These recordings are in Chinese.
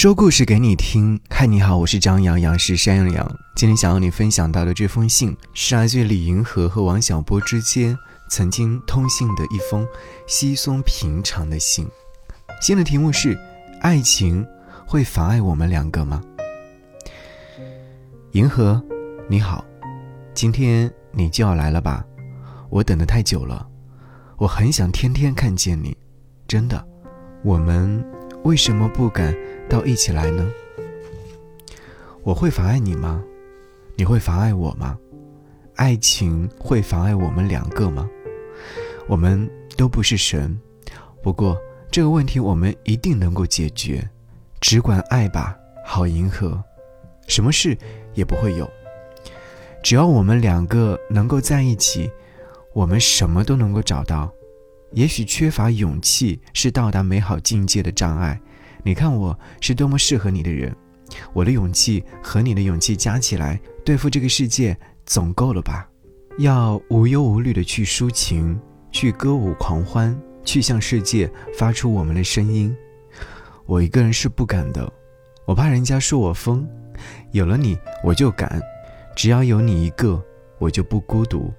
说故事给你听。嗨，你好，我是张阳阳，是山羊羊。今天想要你分享到的这封信，是来自李银河和王小波之间曾经通信的一封稀松平常的信。信的题目是：爱情会妨碍我们两个吗？银河，你好，今天你就要来了吧？我等得太久了，我很想天天看见你，真的。我们为什么不敢到一起来呢？我会妨碍你吗？你会妨碍我吗？爱情会妨碍我们两个吗？我们都不是神，不过这个问题我们一定能够解决。只管爱吧，好银河，什么事也不会有。只要我们两个能够在一起，我们什么都能够找到。也许缺乏勇气是到达美好境界的障碍。你看我是多么适合你的人，我的勇气和你的勇气加起来，对付这个世界总够了吧？要无忧无虑的去抒情，去歌舞狂欢，去向世界发出我们的声音。我一个人是不敢的，我怕人家说我疯。有了你，我就敢。只要有你一个，我就不孤独。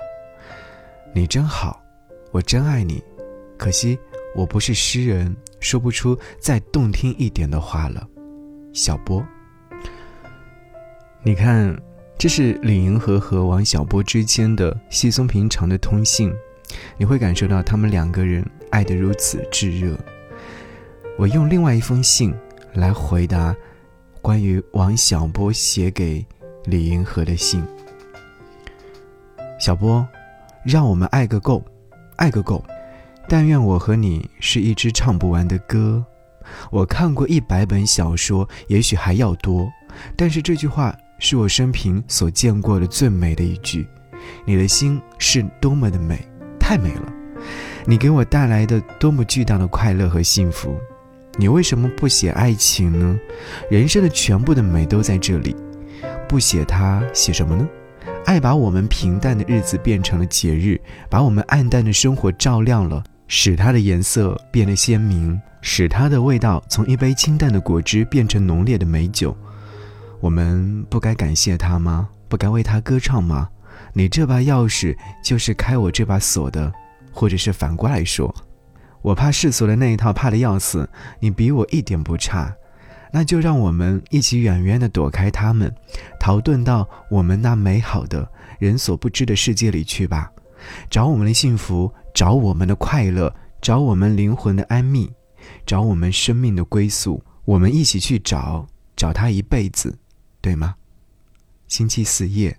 你真好，我真爱你。可惜我不是诗人，说不出再动听一点的话了。小波，你看，这是李银河和王小波之间的稀松平常的通信，你会感受到他们两个人爱得如此炙热。我用另外一封信来回答关于王小波写给李银河的信。小波，让我们爱个够，爱个够。但愿我和你是一支唱不完的歌。我看过一百本小说，也许还要多。但是这句话是我生平所见过的最美的一句。你的心是多么的美，太美了。你给我带来的多么巨大的快乐和幸福。你为什么不写爱情呢？人生的全部的美都在这里。不写它，写什么呢？爱把我们平淡的日子变成了节日，把我们暗淡的生活照亮了。使它的颜色变得鲜明，使它的味道从一杯清淡的果汁变成浓烈的美酒。我们不该感谢它吗？不该为它歌唱吗？你这把钥匙就是开我这把锁的，或者是反过来说，我怕世俗的那一套怕的要死，你比我一点不差，那就让我们一起远远地躲开他们，逃遁到我们那美好的人所不知的世界里去吧，找我们的幸福。找我们的快乐，找我们灵魂的安谧，找我们生命的归宿，我们一起去找，找他一辈子，对吗？星期四夜。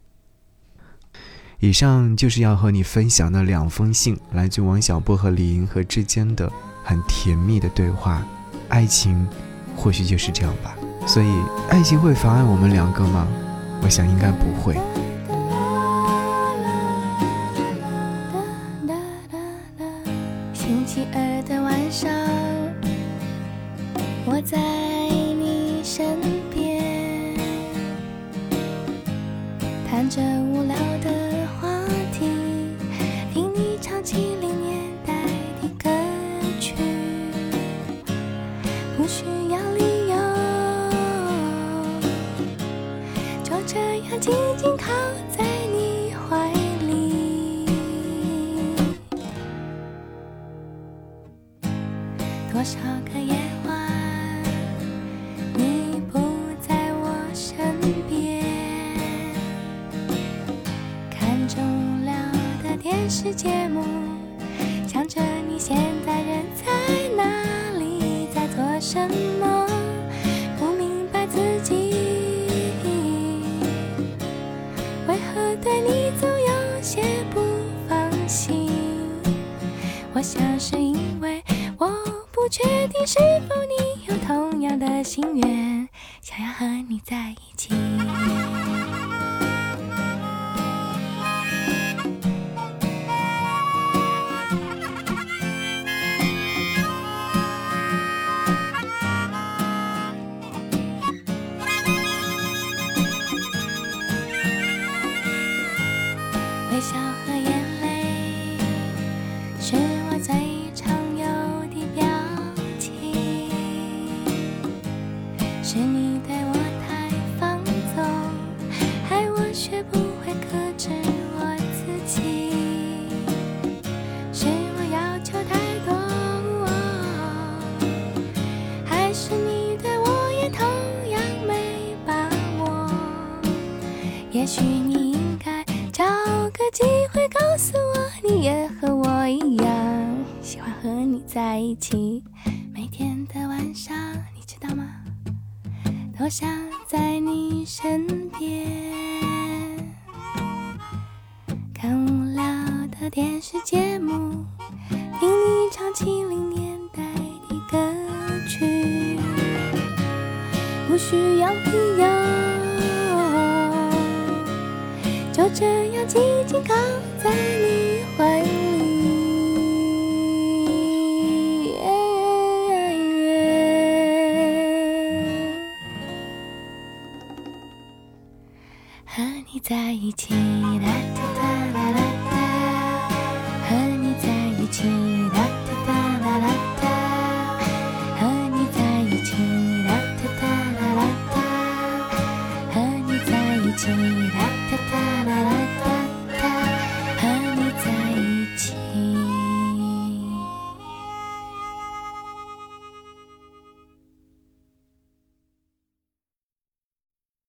以上就是要和你分享的两封信，来自王小波和李银河之间的很甜蜜的对话。爱情，或许就是这样吧。所以，爱情会妨碍我们两个吗？我想应该不会。我在你身边，谈着无聊的话题，听你唱七零年代的歌曲，不需要理由，就这样静静靠在你怀里，多少个夜。无聊的电视节目，想着你现在人在哪里，在做什么，不明白自己为何对你总有些不放心。我想是因为我不确定是否你有同样的心愿，想要和你在一起。是我最常有的表情，是你对我太放纵，害我学不会克制我自己。是我要求太多，还是你对我也同样没把握？也许你应该找个机会告诉我，你也很。一样喜欢和你在一起。每天的晚上，你知道吗？都想在你身边，看无聊的电视节目，听你唱七零年代的歌曲，不需要理由，就这样紧紧靠在你怀里。一起，